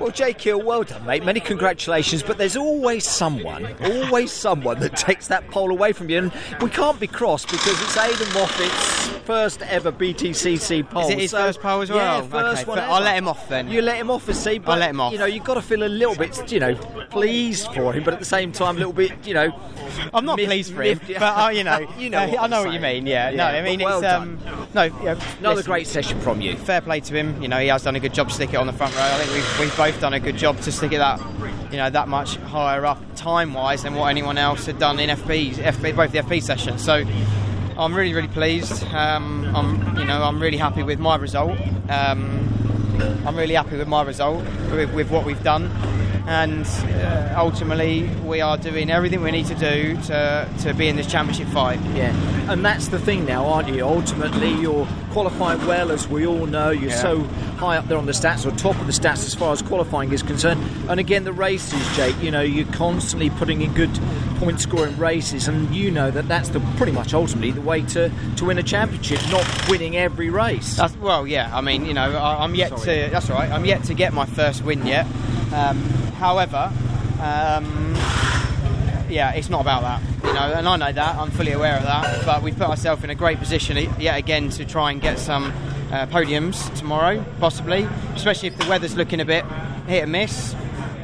Well, Jake Hill, well done, mate. Many congratulations. But there's always someone, always someone that takes that pole away from you. And we can't be cross because it's Aiden Moffat's first ever BTCC pole. Is it his So- first pole as well? Yeah, first Okay, one. I'll ever. let him off then. You let him off, I see. But, let him off. You know, you've got to feel a little bit, you know, pleased for him, but at the same time, a little bit, you know. I'm not pleased for him, miffed- but uh, you know, you know, uh, I know what you mean. Yeah, no, I mean well it's um, no, yeah, Another listen, great session from you. fair play to him. You know, he has done a good job stick it on the front row. I think we've, we've both done a good job to stick it that, you know, that much higher up time-wise than what anyone else had done in FPs, FP, both the FP sessions. So. I'm really, really pleased. Um, I'm, you know, I'm really happy with my result. Um, I'm really happy with my result, with, with what we've done, and uh, ultimately we are doing everything we need to do to, to be in this championship fight. Yeah, and that's the thing now, aren't you? Ultimately, you're qualifying well, as we all know. You're Yeah. so high up there on the stats, or top of the stats as far as qualifying is concerned. And again, the races, Jake. You know, you're constantly putting in good point scoring races, and you know that that's the pretty much ultimately the way to, to win a championship, not winning every race. That's, well, yeah. I mean, you know, I, I'm yet Sorry. to. That's all right. I'm yet to get my first win yet. Um, however, um, yeah, it's not about that. You know, and I know that. I'm fully aware of that. But we put ourselves in a great position yet again to try and get some uh, podiums tomorrow, possibly. Especially if the weather's looking a bit hit and miss.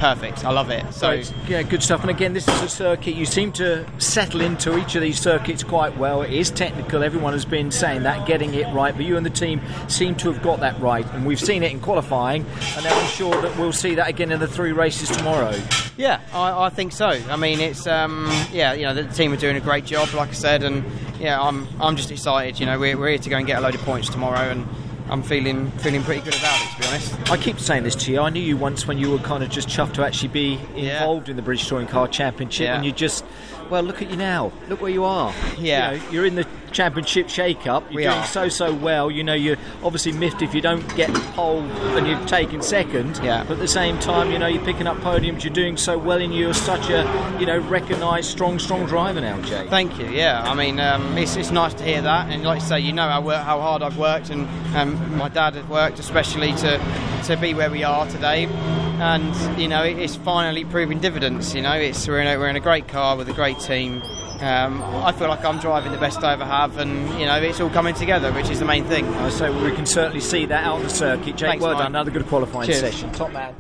Perfect. I love it. So. Great. yeah, good stuff. And again, this is a circuit you seem to settle into each of these circuits quite well. It is technical. Everyone has been saying that, getting it right. But you and the team seem to have got that right, and we've seen it in qualifying. And I'm sure that we'll see that again in the three races tomorrow. Yeah, I, I think so. I mean, it's um, yeah, you know, the team are doing a great job, like I said, and yeah, I'm I'm just excited. You know, we're, we're here to go and get a load of points tomorrow, and I'm feeling feeling pretty good about it, to be honest. I keep saying this to you. I knew you once when you were kind of just chuffed to actually be Yeah. involved in the British Touring Car Championship, Yeah. and you just, well, look at you now. Look where you are. Yeah. You know, you're in the championship shake-up. You're We doing are. so so well. You know, you're obviously miffed if you don't get pole and you're taking second. Yeah. But at the same time, you know, you're picking up podiums. You're doing so well, and you're such a, you know, recognised strong strong driver now, Jay. Thank you. Yeah, I mean, um, it's, it's nice to hear that, and like I say, you know how how hard I've worked, and um, my dad has worked, especially to to be where we are today. And you know, it's finally proving dividends. You know, it's we're in a, we're in a great car with a great team. Um, I feel like I'm driving the best I ever have, and you know, it's all coming together, which is the main thing. So we can certainly see that out on the circuit. Jake, Thanks, well Mike. done. Another good qualifying Cheers. session. Top man.